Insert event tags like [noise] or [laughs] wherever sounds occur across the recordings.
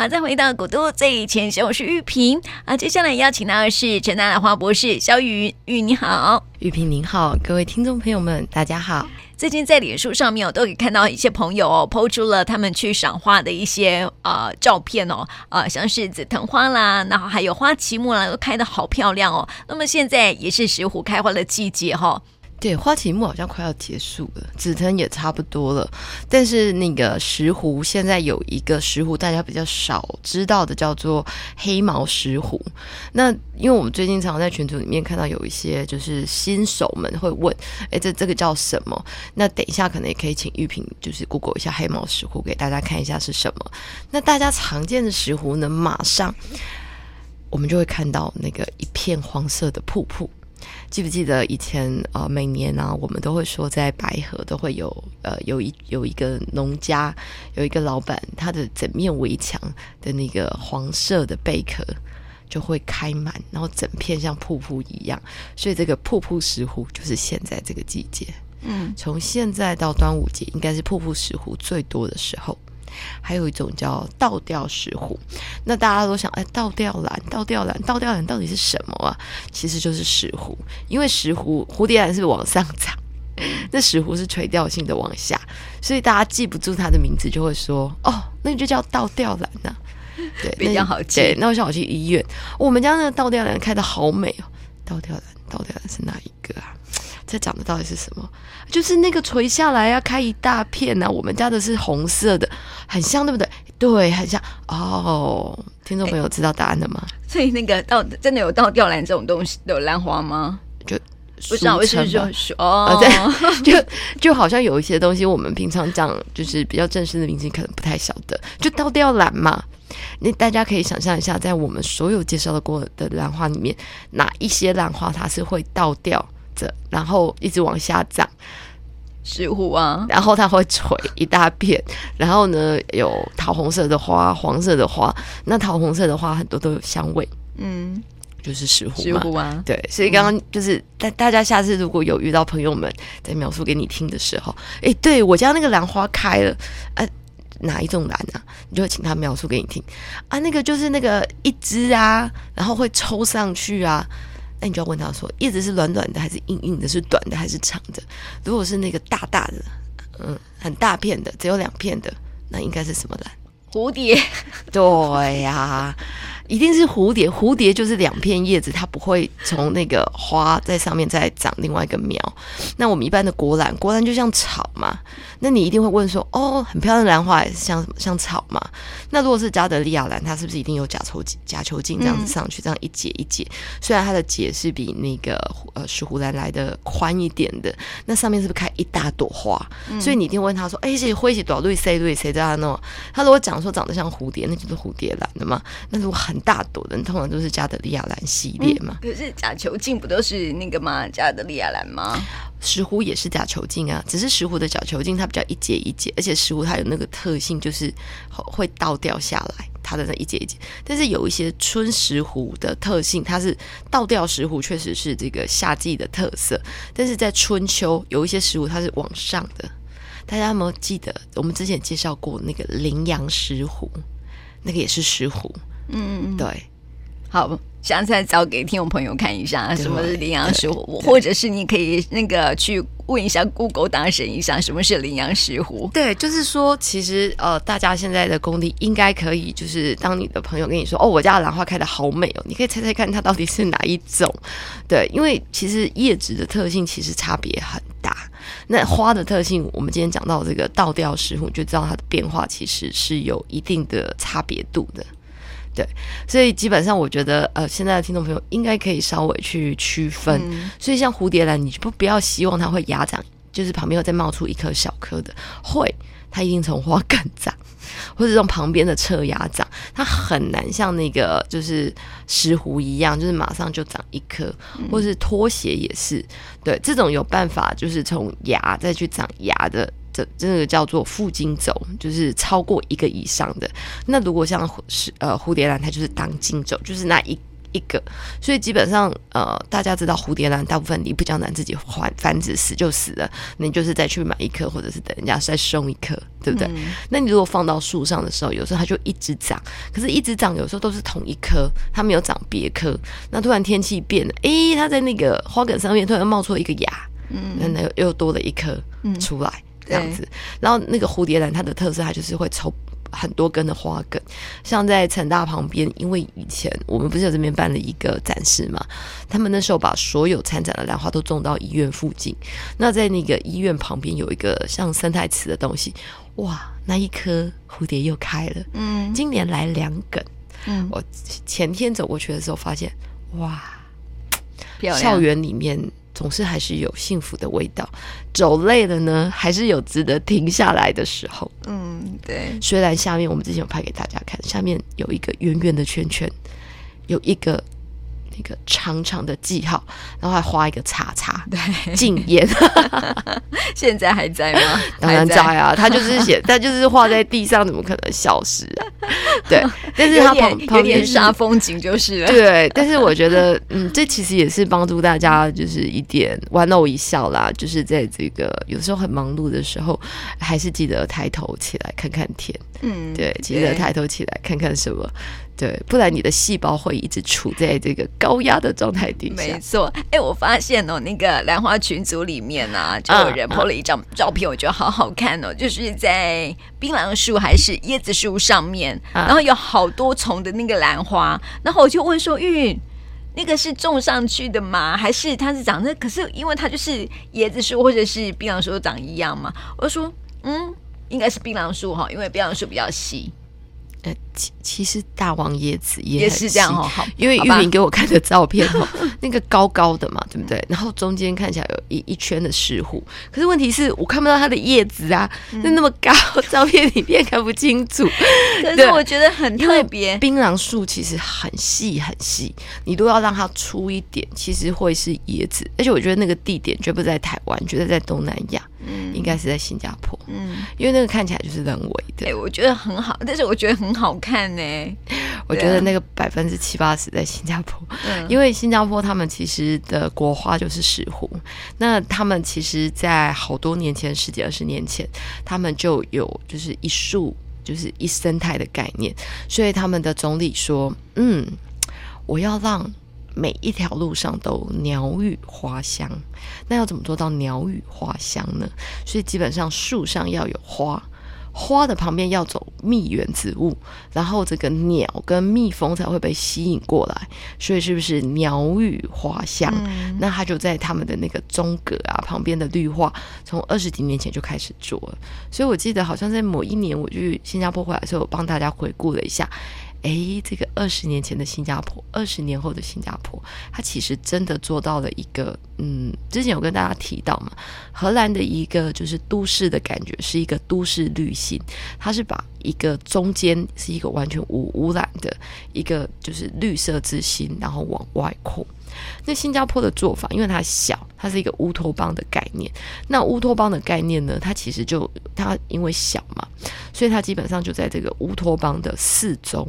好，再回到古都最前线，我是玉萍啊。接下来邀请到的是陈大兰花博士萧瑀瑀，你好，玉萍您好，各位听众朋友们，大家好。最近在脸书上面，我都可以看到一些朋友哦，PO 出了他们去赏花的一些呃照片哦，呃，像是紫藤花啦，然后还有花旗木啦，都开的好漂亮哦。那么现在也是石斛开花的季节哈、哦。对，花旗木好像快要结束了，紫藤也差不多了。但是那个石斛现在有一个石斛，大家比较少知道的，叫做黑毛石斛。那因为我们最近常在群组里面看到有一些就是新手们会问，哎，这这个叫什么？那等一下可能也可以请玉萍就是 Google 一下黑毛石斛，给大家看一下是什么。那大家常见的石斛呢，马上我们就会看到那个一片黄色的瀑布。记不记得以前呃，每年呢、啊，我们都会说在白河都会有呃，有一有一个农家，有一个老板，他的整面围墙的那个黄色的贝壳就会开满，然后整片像瀑布一样。所以这个瀑布石斛就是现在这个季节，嗯，从现在到端午节，应该是瀑布石斛最多的时候。还有一种叫倒吊石斛，那大家都想，哎，倒吊兰，倒吊兰，倒吊兰到底是什么啊？其实就是石斛，因为石斛蝴蝶兰是往上长，那石斛是垂钓性的往下，所以大家记不住它的名字，就会说，哦，那你就叫倒吊兰呐、啊。对，[laughs] 比较好记。对，那我想我去医院，我们家那个倒吊兰开的好美哦。倒吊兰，倒吊兰是哪一个啊？这长的到底是什么？就是那个垂下来要开一大片啊。我们家的是红色的，很像，对不对？对，很像哦。听众朋友知道答案了吗？所以那个倒真的有倒吊兰这种东西的兰花吗？就不知道为什么就哦，对，[laughs] 就就好像有一些东西，我们平常讲就是比较正式的名字，可能不太晓得。就倒吊兰嘛，那大家可以想象一下，在我们所有介绍的过的兰花里面，哪一些兰花它是会倒吊着？然后一直往下长，石斛啊，然后它会垂一大片，然后呢有桃红色的花，黄色的花，那桃红色的花很多都有香味，嗯，就是石斛嘛，石斛啊，对，所以刚刚就是大大家下次如果有遇到朋友们在描述给你听的时候，哎，对我家那个兰花开了，啊，哪一种兰啊？你就会请他描述给你听。啊，那个就是那个一枝啊，然后会抽上去啊。那你就要问他说，叶子是软软的还是硬硬的？是短的还是长的？如果是那个大大的，嗯，很大片的，只有两片的，那应该是什么兰？蝴蝶。对呀、啊。一定是蝴蝶，蝴蝶就是两片叶子，它不会从那个花在上面再长另外一个苗。那我们一般的国兰，国兰就像草嘛。那你一定会问说，哦，很漂亮的兰花也是像？像草嘛？那如果是加德利亚兰，它是不是一定有假球茎、假球茎这样子上去，这样一节一节？虽然它的节是比那个呃石斛兰来的宽一点的，那上面是不是开一大朵花？所以你一定问他说，哎，这灰是多少绿色绿色这样弄？他如果讲说长得像蝴蝶，那就是蝴蝶兰的嘛。那如果很大朵的，通常都是加德利亚兰系列嘛。嗯、可是假球茎不都是那个吗？加德利亚兰吗？石斛也是假球茎啊，只是石斛的假球茎它比较一节一节，而且石斛它有那个特性，就是会倒掉下来，它的那一节一节。但是有一些春石斛的特性，它是倒掉石斛，确实是这个夏季的特色。但是在春秋有一些石斛它是往上的，大家有没有记得？我们之前介绍过那个羚羊石斛，那个也是石斛。嗯嗯嗯，对，好，下次再找给听众朋友看一下什么是羚羊石斛，或者是你可以那个去问一下 Google 大神一下什么是羚羊石斛。对，就是说，其实呃，大家现在的工地应该可以，就是当你的朋友跟你说，哦，我家的兰花开的好美哦，你可以猜猜看它到底是哪一种？[laughs] 对，因为其实叶子的特性其实差别很大，那花的特性，我们今天讲到这个倒吊石斛，就知道它的变化其实是有一定的差别度的。对，所以基本上我觉得，呃，现在的听众朋友应该可以稍微去区分。嗯、所以像蝴蝶兰，你就不不要希望它会芽长，就是旁边又再冒出一颗小颗的，会，它一定从花 [laughs] 梗长，或者从旁边的侧芽长，它很难像那个就是石斛一样，就是马上就长一颗，或是拖鞋也是，对，这种有办法就是从芽再去长芽的。这这个叫做附经轴，就是超过一个以上的。那如果像是呃蝴蝶兰，它就是当茎轴，就是那一一个，所以基本上呃，大家知道蝴蝶兰大部分你不较难自己繁繁殖死就死了，你就是再去买一颗，或者是等人家再送一颗，对不对？嗯、那你如果放到树上的时候，有时候它就一直长，可是一直长，有时候都是同一颗，它没有长别颗。那突然天气变了，哎、欸，它在那个花梗上面突然冒出了一个芽，嗯，那又又多了一颗出来，嗯、这样子。然后那个蝴蝶兰它的特色，它就是会抽。很多根的花梗，像在成大旁边，因为以前我们不是有这边办了一个展示嘛，他们那时候把所有参展的兰花都种到医院附近。那在那个医院旁边有一个像生态池的东西，哇，那一颗蝴蝶又开了。嗯，今年来两梗。嗯，我前天走过去的时候发现，哇，校园里面。总是还是有幸福的味道，走累了呢，还是有值得停下来的时候。嗯，对。虽然下面我们之前有拍给大家看，下面有一个圆圆的圈圈，有一个。一个长长的记号，然后还画一个叉叉，对，禁烟。[laughs] 现在还在吗？[laughs] 当然在啊，他就是写，[laughs] 他就是画在地上，怎么可能消失啊？对，但是他旁旁边煞风景就是了。对，但是我觉得，嗯，这其实也是帮助大家，就是一点玩偶一笑啦。就是在这个有时候很忙碌的时候，还是记得抬头起来看看天。嗯，对，记得抬头起来看看什么。对，不然你的细胞会一直处在这个高压的状态底下。没错，哎、欸，我发现哦，那个兰花群组里面呢、啊，就有人 po 了一张照片，我觉得好好看哦，就是在槟榔树还是椰子树上面，然后有好多丛的那个兰花，然后我就问说：“玉，那个是种上去的吗？还是它是长的？可是因为它就是椰子树或者是槟榔树都长一样嘛？”我就说：“嗯，应该是槟榔树哈，因为槟榔树比较细。”呃，其其实大王椰子也，也是这样哦，因为玉明给我看的照片哦，[laughs] 那个高高的嘛，对不对？然后中间看起来有一一圈的石斛，可是问题是我看不到它的叶子啊，那、嗯、那么高，照片里面看不清楚。[laughs] 可是我觉得很特别，槟榔树其实很细很细，你都要让它粗一点，其实会是椰子。而且我觉得那个地点绝不在台湾，觉得在东南亚。嗯，应该是在新加坡。嗯，因为那个看起来就是人为的。哎、欸，我觉得很好，但是我觉得很好看呢。我觉得那个百分之七八十在新加坡，因为新加坡他们其实的国花就是石斛。那他们其实，在好多年前，十几二十年前，他们就有就是一树就是一生态的概念。所以他们的总理说：“嗯，我要让。”每一条路上都鸟语花香，那要怎么做到鸟语花香呢？所以基本上树上要有花，花的旁边要走蜜源植物，然后这个鸟跟蜜蜂才会被吸引过来。所以是不是鸟语花香？嗯、那他就在他们的那个中阁啊旁边的绿化，从二十几年前就开始做了。所以我记得好像在某一年我去新加坡回来的时候，我帮大家回顾了一下。诶，这个二十年前的新加坡，二十年后的新加坡，它其实真的做到了一个，嗯，之前有跟大家提到嘛，荷兰的一个就是都市的感觉，是一个都市绿心，它是把一个中间是一个完全无污染的一个就是绿色之心，然后往外扩。那新加坡的做法，因为它小，它是一个乌托邦的概念。那乌托邦的概念呢，它其实就它因为小嘛，所以它基本上就在这个乌托邦的四周。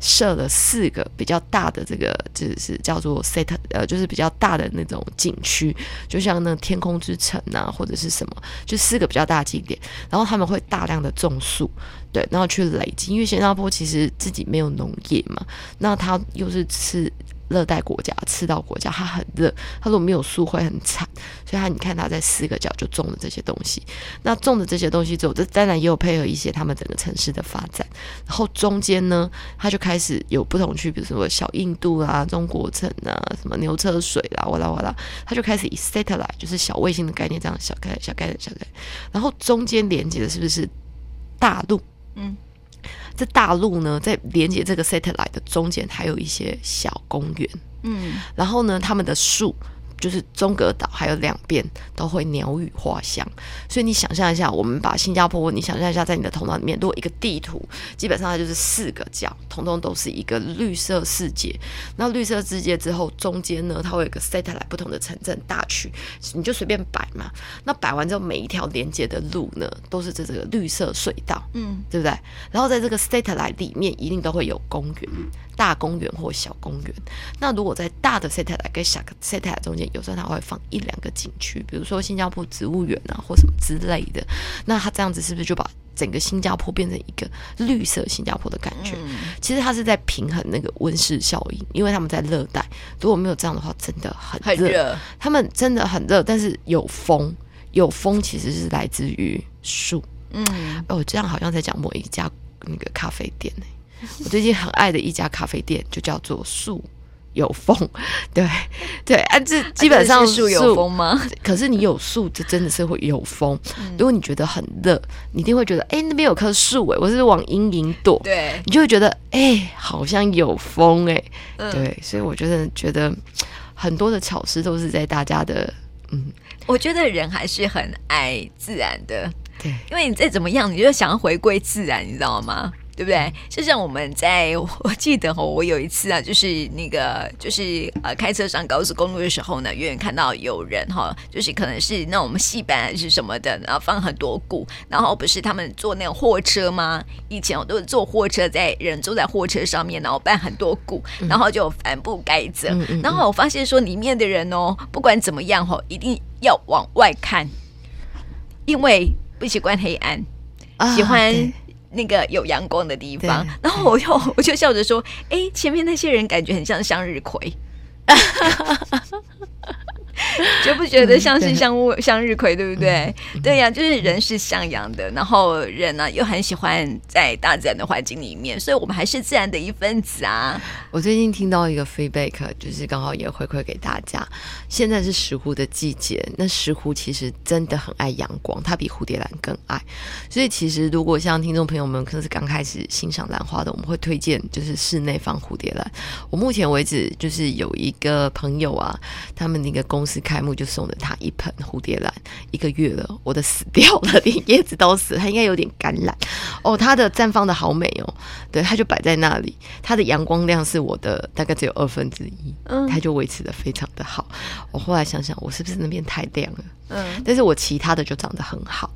设了四个比较大的这个，就是叫做 set，呃，就是比较大的那种景区，就像那天空之城啊，或者是什么，就四个比较大的景点。然后他们会大量的种树，对，然后去累积，因为新加坡其实自己没有农业嘛，那他又是吃。热带国家、赤道国家，它很热，它如果没有树会很惨，所以它你看它在四个角就种了这些东西。那种的这些东西之后，这当然也有配合一些他们整个城市的发展。然后中间呢，它就开始有不同区，比如说小印度啊、中国城啊、什么牛车水啦、哇啦哇啦，它就开始以 satellite 就是小卫星的概念这样小概、小开、小概。然后中间连接的是不是大陆？嗯。这大陆呢，在连接这个 satellite 的中间，还有一些小公园。嗯，然后呢，他们的树就是中隔岛还有两边都会鸟语花香。所以你想象一下，我们把新加坡，你想象一下，在你的头脑里面，如果一个地图，基本上它就是四个角，通通都是一个绿色世界。那绿色世界之后，中间呢，它会有个 satellite 不同的城镇大区，你就随便摆嘛。那摆完之后，每一条连接的路呢，都是这这个绿色隧道，嗯，对不对？然后在这个 satellite 里面，一定都会有公园。大公园或小公园，那如果在大的 satellite 跟小的 satellite 中间，有时候它会放一两个景区，比如说新加坡植物园啊，或什么之类的。那它这样子是不是就把整个新加坡变成一个绿色新加坡的感觉？嗯、其实它是在平衡那个温室效应，因为他们在热带，如果没有这样的话，真的很热。很热。他们真的很热，但是有风，有风其实是来自于树。嗯，哦，这样好像在讲某一家那个咖啡店呢、欸。我最近很爱的一家咖啡店就叫做树有风，[laughs] 对 [laughs] 对，啊，这基本上树有风吗？[laughs] 可是你有树，这真的是会有风。如果你觉得很热，你一定会觉得，哎，那边有棵树，哎，我是往阴影躲，对，你就会觉得，哎，好像有风，哎，对，所以我觉得觉得很多的巧思都是在大家的，嗯，我觉得人还是很爱自然的，对，因为你再怎么样，你就想要回归自然，你知道吗？对不对？就像我们在，我记得哦，我有一次啊，就是那个，就是呃，开车上高速公路的时候呢，远远看到有人哈，就是可能是那种戏班还是什么的，然后放很多鼓，然后不是他们坐那种货车吗？以前我都是坐货车，在人坐在货车上面，然后搬很多鼓，然后就帆布盖着，然后我发现说里面的人哦，不管怎么样哈，一定要往外看，因为不习惯黑暗，喜欢。那个有阳光的地方，然后我就我就笑着说：“哎，前面那些人感觉很像向日葵。” [laughs] [laughs] 觉不觉得像是向日向日葵，对不对？嗯、[laughs] 对呀、啊，就是人是向阳的，然后人呢、啊、又很喜欢在大自然的环境里面，所以我们还是自然的一份子啊。我最近听到一个 feedback，就是刚好也回馈给大家。现在是石斛的季节，那石斛其实真的很爱阳光，它比蝴蝶兰更爱。所以其实如果像听众朋友们可能是刚开始欣赏兰花的，我们会推荐就是室内放蝴蝶兰。我目前为止就是有一个朋友啊，他们那个公司。开幕就送了他一盆蝴蝶兰，一个月了，我的死掉了，连叶子都死了，它应该有点感染哦。它的绽放的好美哦，对，它就摆在那里，它的阳光量是我的大概只有二分之一，嗯，它就维持的非常的好。我后来想想，我是不是那边太亮了？嗯，但是我其他的就长得很好。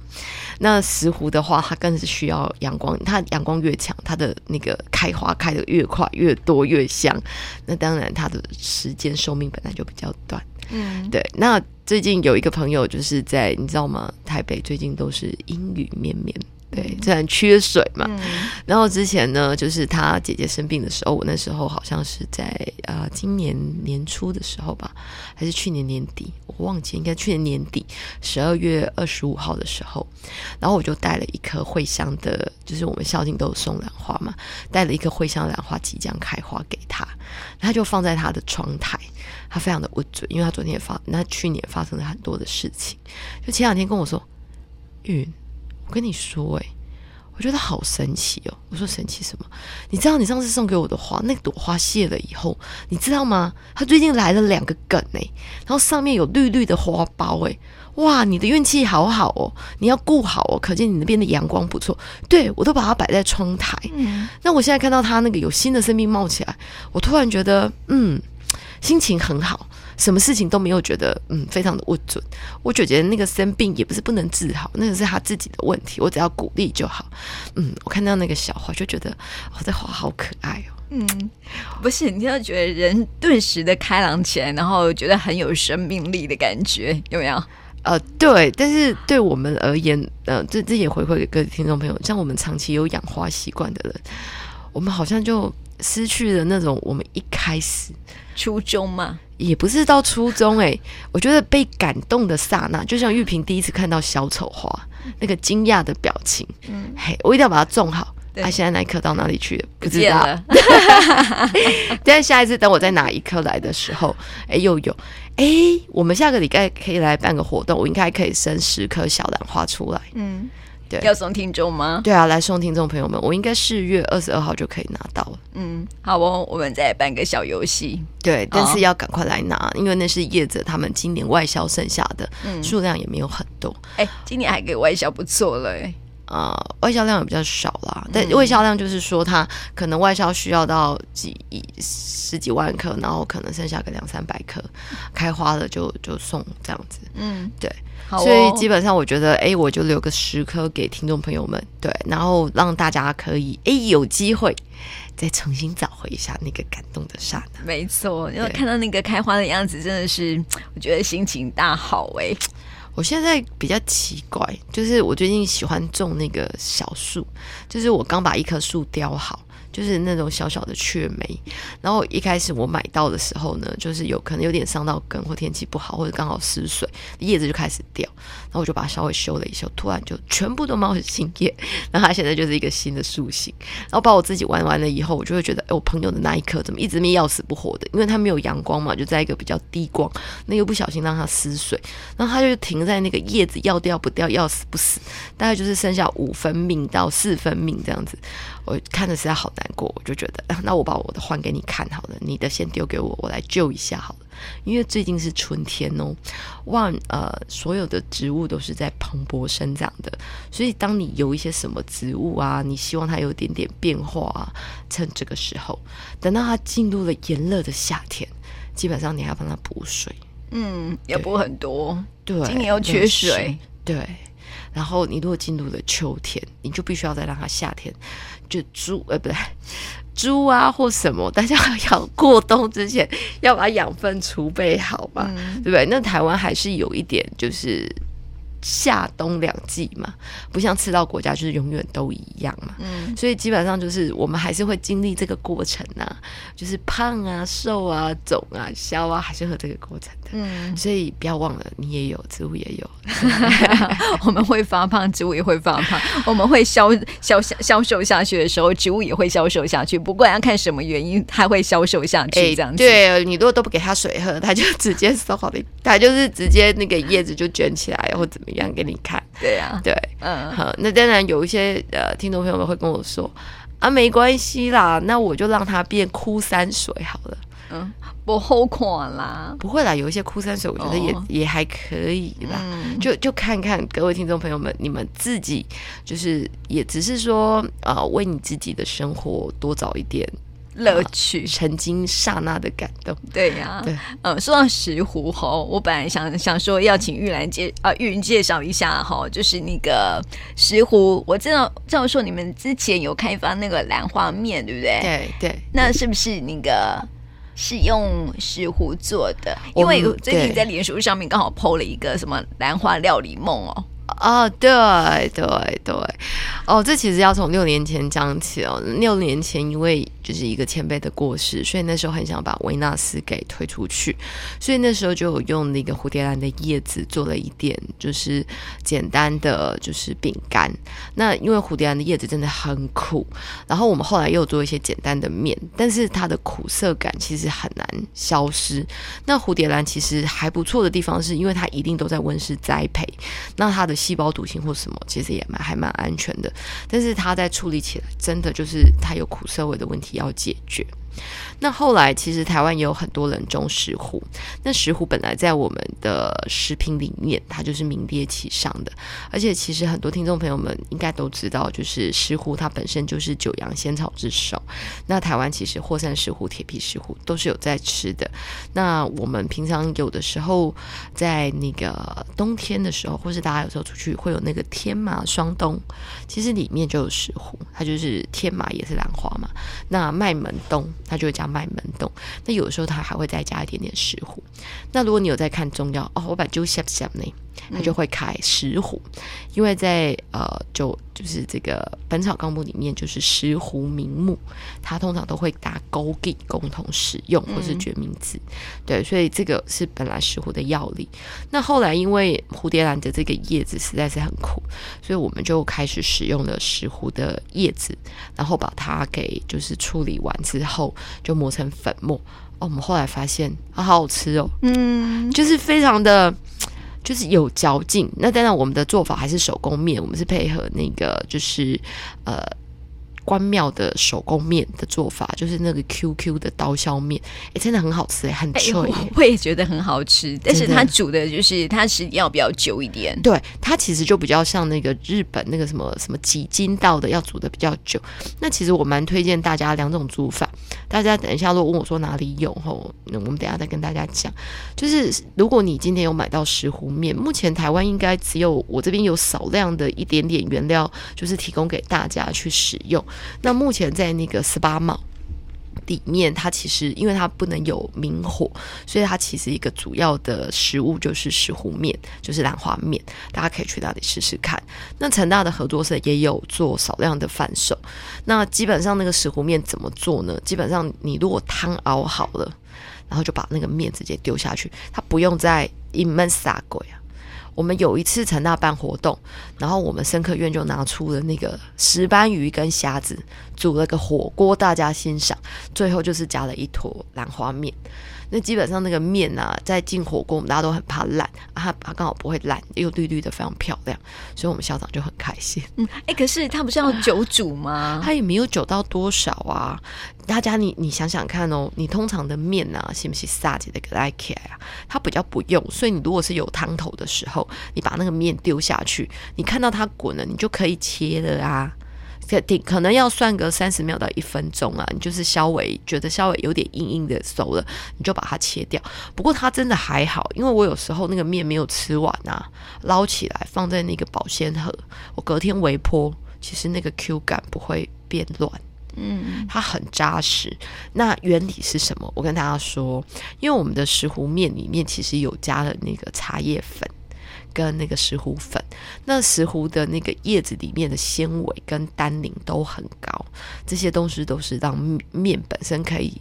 那石斛的话，它更是需要阳光，它阳光越强，它的那个开花开的越快，越多越香。那当然，它的时间寿命本来就比较短。嗯，对。那最近有一个朋友就是在，你知道吗？台北最近都是阴雨绵绵。对，自然缺水嘛。嗯、然后之前呢，就是他姐姐生病的时候，我那时候好像是在啊、呃，今年年初的时候吧，还是去年年底，我忘记，应该去年年底十二月二十五号的时候，然后我就带了一颗茴香的，就是我们孝敬都有送兰花嘛，带了一颗茴香兰花即将开花给他，他就放在他的窗台，他非常的不准，因为他昨天也发，那去年发生了很多的事情，就前两天跟我说，嗯。我跟你说，哎，我觉得好神奇哦。我说神奇什么？你知道你上次送给我的花，那朵花谢了以后，你知道吗？它最近来了两个梗哎，然后上面有绿绿的花苞哎，哇，你的运气好好哦，你要顾好哦，可见你那边的阳光不错。对，我都把它摆在窗台。嗯，那我现在看到它那个有新的生命冒起来，我突然觉得，嗯，心情很好。什么事情都没有觉得，嗯，非常的不准。我觉得那个生病也不是不能治好，那个是他自己的问题，我只要鼓励就好。嗯，我看到那个小花就觉得，哦，这花好可爱哦。嗯，不是，你要觉得人顿时的开朗起来，然后觉得很有生命力的感觉，有没有？呃，对，但是对我们而言，呃，这这也回馈给各位听众朋友，像我们长期有养花习惯的人，我们好像就失去了那种我们一开始初衷嘛。也不是到初中哎、欸，我觉得被感动的刹那，就像玉萍第一次看到小丑花那个惊讶的表情，嗯，嘿，我一定要把它种好。他对、啊、现在那一颗到哪里去了？不知道。[laughs] 但下一次等我再拿一颗来的时候，哎、欸，又有哎、欸，我们下个礼拜可以来办个活动，我应该可以生十颗小兰花出来。嗯。对，要送听众吗？对啊，来送听众朋友们，我应该四月二十二号就可以拿到了。嗯，好哦，我们再办个小游戏。对，但是要赶快来拿，哦、因为那是业者他们今年外销剩下的，嗯，数量也没有很多。哎，今年还给外销不错了，哎。呃，外销量也比较少啦，但外销量就是说，它可能外销需要到几十几万颗，然后可能剩下个两三百颗，[laughs] 开花了就就送这样子。嗯，对，哦，所以基本上我觉得，哎，我就留个十颗给听众朋友们，对，然后让大家可以，哎，有机会再重新找回一下那个感动的刹那。没错，因为看到那个开花的样子，真的是我觉得心情大好哎。我现在比较奇怪，就是我最近喜欢种那个小树，就是我刚把一棵树雕好。就是那种小小的雀梅，然后一开始我买到的时候呢，就是有可能有点伤到根，或天气不好，或者刚好湿水，叶子就开始掉，然后我就把它稍微修了一修，突然就全部都冒着新叶，然后它现在就是一个新的树形。然后把我自己玩完了以后，我就会觉得，哎，我朋友的那一棵怎么一直没要死不活的？因为它没有阳光嘛，就在一个比较低光，那又不小心让它失水，然后它就停在那个叶子要掉不掉，要死不死，大概就是剩下五分命到四分命这样子。我看着实在好难过，我就觉得，[laughs] 那我把我的换给你看好了，你的先丢给我，我来救一下好了。因为最近是春天哦，万，呃，所有的植物都是在蓬勃生长的，所以当你有一些什么植物啊，你希望它有点点变化啊，趁这个时候，等到它进入了炎热的夏天，基本上你还要帮它补水，嗯，要补很多，对，今年又缺水，对。然后你如果进入了秋天，你就必须要再让它夏天就猪呃不对猪啊或什么，大家要过冬之前要把养分储备好嘛，嗯、对不对？那台湾还是有一点就是。夏冬两季嘛，不像赤道国家就是永远都一样嘛，嗯，所以基本上就是我们还是会经历这个过程呐、啊，就是胖啊、瘦啊、肿啊、消啊，还是和这个过程的，嗯，所以不要忘了，你也有，植物也有，[laughs] 我们会发胖，植物也会发胖，我们会消消消消瘦下去的时候，植物也会消瘦下去，不管要看什么原因，它会消瘦下去，这样子。对，你如果都不给它水喝，它就直接烧好的，它就是直接那个叶子就卷起来，或怎么样。样给你看，对呀、啊，对，嗯，好，那当然有一些呃听众朋友们会跟我说啊，没关系啦，那我就让它变枯山水好了，嗯，不好看啦，不会啦，有一些枯山水，我觉得也、哦、也还可以啦，嗯、就就看看各位听众朋友们，你们自己就是也只是说呃，为你自己的生活多找一点。乐趣，曾经刹那的感动。对呀、啊，对，嗯，说到石斛哈，我本来想想说要请玉兰介啊，玉云介绍一下哈，就是那个石斛，我知道，知道说你们之前有开发那个兰花面，对不对？对对，那是不是那个是用石斛做的？因为最近在脸书上面刚好 PO 了一个什么兰花料理梦哦。哦，对对对，哦，这其实要从六年前讲起哦。六年前，因为就是一个前辈的过世，所以那时候很想把维纳斯给推出去，所以那时候就有用那个蝴蝶兰的叶子做了一点，就是简单的就是饼干。那因为蝴蝶兰的叶子真的很苦，然后我们后来又做一些简单的面，但是它的苦涩感其实很难消失。那蝴蝶兰其实还不错的地方，是因为它一定都在温室栽培，那它的。细胞毒性或什么，其实也蛮还蛮安全的，但是它在处理起来，真的就是它有苦涩味的问题要解决。那后来其实台湾也有很多人种石斛，那石斛本来在我们的食品里面，它就是名列其上的。而且其实很多听众朋友们应该都知道，就是石斛它本身就是九阳仙草之首。那台湾其实霍山石斛、铁皮石斛都是有在吃的。那我们平常有的时候在那个冬天的时候，或是大家有时候出去会有那个天麻霜冬，其实里面就有石斛，它就是天麻也是兰花嘛。那麦门冬。它就会加麦门冬，那有的时候它还会再加一点点石斛。那如果你有在看中药哦，我把就下下呢，它就会开石斛，因为在呃就就是这个《本草纲目》里面就是石斛名目，它通常都会打枸杞共同使用或是决明子，嗯、对，所以这个是本来石斛的药理。那后来因为蝴蝶兰的这个叶子实在是很苦，所以我们就开始使用了石斛的叶子，然后把它给就是处理完之后。就磨成粉末。哦，我们后来发现啊，好好吃哦，嗯，就是非常的就是有嚼劲。那当然，我们的做法还是手工面，我们是配合那个就是呃。关庙的手工面的做法，就是那个 QQ 的刀削面，哎，真的很好吃，很脆。我也觉得很好吃，但是它煮的就是它时间要比较久一点。对，它其实就比较像那个日本那个什么什么几斤道的，要煮的比较久。那其实我蛮推荐大家两种煮法，大家等一下如果问我说哪里有吼，那我们等一下再跟大家讲。就是如果你今天有买到石斛面，目前台湾应该只有我这边有少量的一点点原料，就是提供给大家去使用。那目前在那个 Spa Mall 里面，它其实因为它不能有明火，所以它其实一个主要的食物就是石斛面，就是兰花面，大家可以去那里试试看。那成大的合作社也有做少量的贩售。那基本上那个石斛面怎么做呢？基本上你如果汤熬好了，然后就把那个面直接丢下去，它不用再一闷撒鬼啊。我们有一次成大办活动，然后我们生科院就拿出了那个石斑鱼跟虾子，煮了个火锅，大家欣赏。最后就是加了一坨兰花面。那基本上那个面啊，在进火锅，我们大家都很怕烂啊，它它刚好不会烂，又绿绿的，非常漂亮，所以我们校长就很开心。嗯，哎、欸，可是他不是要久煮吗？他也没有久到多少啊。大家你你想想看哦，你通常的面啊，是不是撒姐的给来起来啊？它比较不用，所以你如果是有汤头的时候，你把那个面丢下去，你看到它滚了，你就可以切了啊。可能要算个三十秒到一分钟啊，你就是稍微觉得稍微有点硬硬的熟了，你就把它切掉。不过它真的还好，因为我有时候那个面没有吃完啊，捞起来放在那个保鲜盒，我隔天微波，其实那个 Q 感不会变乱，嗯，它很扎实。那原理是什么？我跟大家说，因为我们的石斛面里面其实有加了那个茶叶粉。跟那个石斛粉，那石斛的那个叶子里面的纤维跟单宁都很高，这些东西都是让面本身可以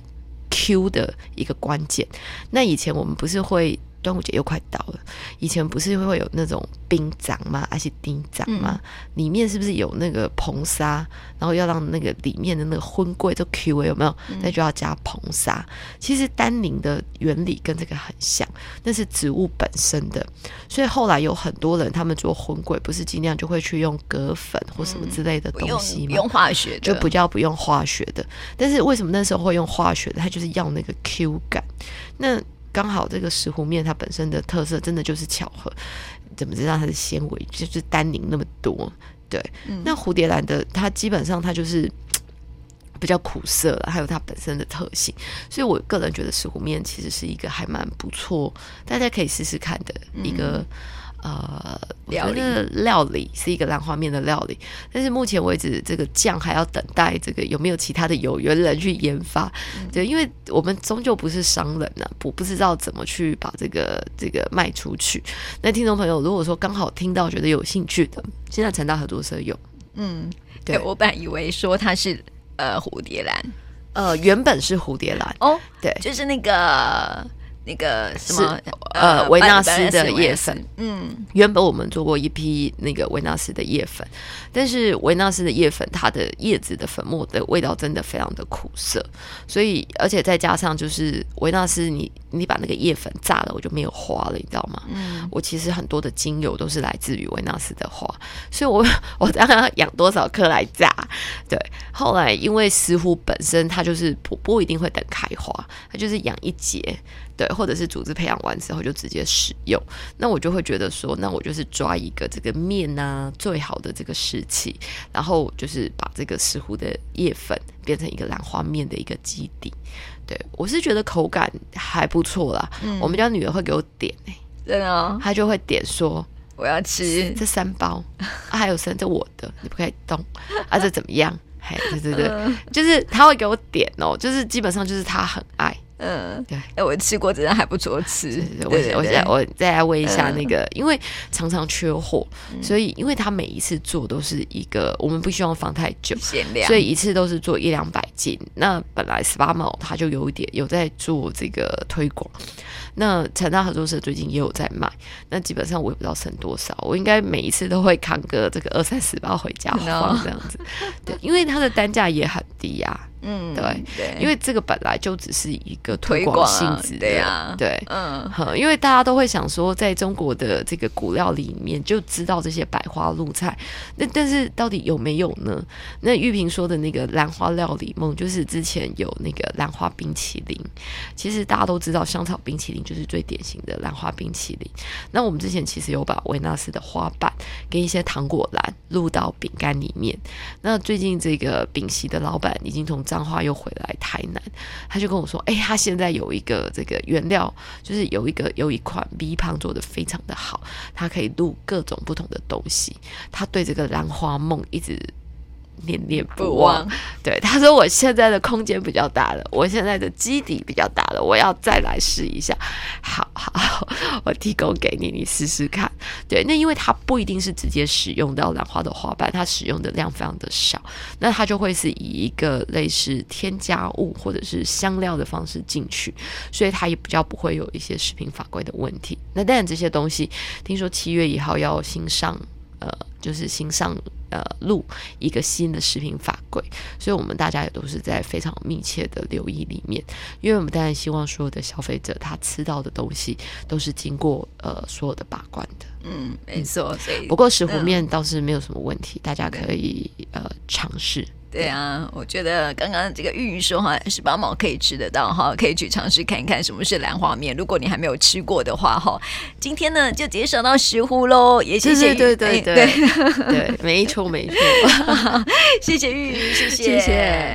Q 的一个关键。那以前我们不是会。端午节又快到了，以前不是会有那种冰掌吗？还是丁掌吗？嗯、里面是不是有那个硼砂？然后要让那个里面的那个荤桂都 Q 有没有？那就要加硼砂。其实单宁的原理跟这个很像，那是植物本身的。所以后来有很多人他们做荤桂，不是尽量就会去用葛粉或什么之类的东西吗？不用化学的，就不叫不用化学的。但是为什么那时候会用化学的？它就是要那个 Q 感。那刚好这个石斛面它本身的特色真的就是巧合，怎么知道它的纤维就是单宁那么多？对，嗯、那蝴蝶兰的它基本上它就是比较苦涩了，还有它本身的特性，所以我个人觉得石斛面其实是一个还蛮不错，大家可以试试看的一个。嗯呃，料理。料理是一个兰花面的料理，但是目前为止，这个酱还要等待这个有没有其他的有缘人去研发。嗯、对，因为我们终究不是商人呢、啊，我不知道怎么去把这个这个卖出去。那听众朋友，如果说刚好听到觉得有兴趣的，现在成大合作社有，嗯，对，我本来以为说它是呃蝴蝶兰，呃，原本是蝴蝶兰。哦，对，就是那个。那个什么呃维纳斯的叶粉，嗯，原本我们做过一批那个维纳斯的叶粉，但是维纳斯的叶粉它的叶子的粉末的味道真的非常的苦涩，所以而且再加上就是维纳斯你你把那个叶粉炸了，我就没有花了，你知道吗？嗯，我其实很多的精油都是来自于维纳斯的花，所以我我刚刚养多少颗来炸？对，后来因为石斛本身它就是不不一定会等开花，它就是养一节。对，或者是组织培养完之后就直接使用，那我就会觉得说，那我就是抓一个这个面啊最好的这个时期，然后就是把这个石斛的叶粉变成一个兰花面的一个基底。对，我是觉得口感还不错啦。嗯，我们家女儿会给我点哎、欸，真的哦，她就会点说我要吃这三包，[laughs] 啊、还有剩这我的，你不可以动啊，这怎么样？嘿，对对对，呃、就是她会给我点哦，就是基本上就是她很爱。嗯，对，哎，我吃过，真的还不错吃。我我再我再来问一下那个，因为常常缺货，所以因为他每一次做都是一个，我们不希望放太久，限量，所以一次都是做一两百斤。那本来 Spa Mall 他就有一点有在做这个推广，那成大合作社最近也有在卖，那基本上我也不知道剩多少，我应该每一次都会扛个这个二三十包回家 [laughs] 放这样子。对，因为它的单价也很低呀。嗯，对对，因为这个本来就只是一个推广性质的，对嗯，因为大家都会想说，在中国的这个古料里面就知道这些百花露菜，那但是到底有没有呢？那玉萍说的那个兰花料理梦，就是之前有那个兰花冰淇淋，其实大家都知道香草冰淇淋就是最典型的兰花冰淇淋。那我们之前其实有把维纳斯的花瓣跟一些糖果篮入到饼干里面。那最近这个饼席的老板已经从彰化又回来台南，他就跟我说：“哎、他现在有一个这个原料，就是有一个有一款 V 胖做的非常的好，他可以录各种不同的东西。他对这个兰花梦一直。”念念不忘，对他说：“我现在的空间比较大了，我现在的基底比较大了，我要再来试一下。好好好，我提供给你，你试试看。对，那因为它不一定是直接使用到兰花的花瓣，它使用的量非常的少，那它就会是以一个类似添加物或者是香料的方式进去，所以它也比较不会有一些食品法规的问题。那当然这些东西，听说七月一号要新上，呃，就是新上。”呃，录一个新的食品法规，所以我们大家也都是在非常密切的留意里面，因为我们当然希望所有的消费者他吃到的东西都是经过呃所有的把关的。嗯，没错。所以不过石斛面倒是没有什么问题，大家可以呃尝试。对啊，我觉得刚刚这个玉玉说哈，十八毛可以吃得到哈，可以去尝试看一看什么是兰花面。如果你还没有吃过的话哈，今天呢就介绍到石斛喽，也谢谢玉。对对对对对，没错没错，[laughs] 谢谢玉玉，谢谢谢谢。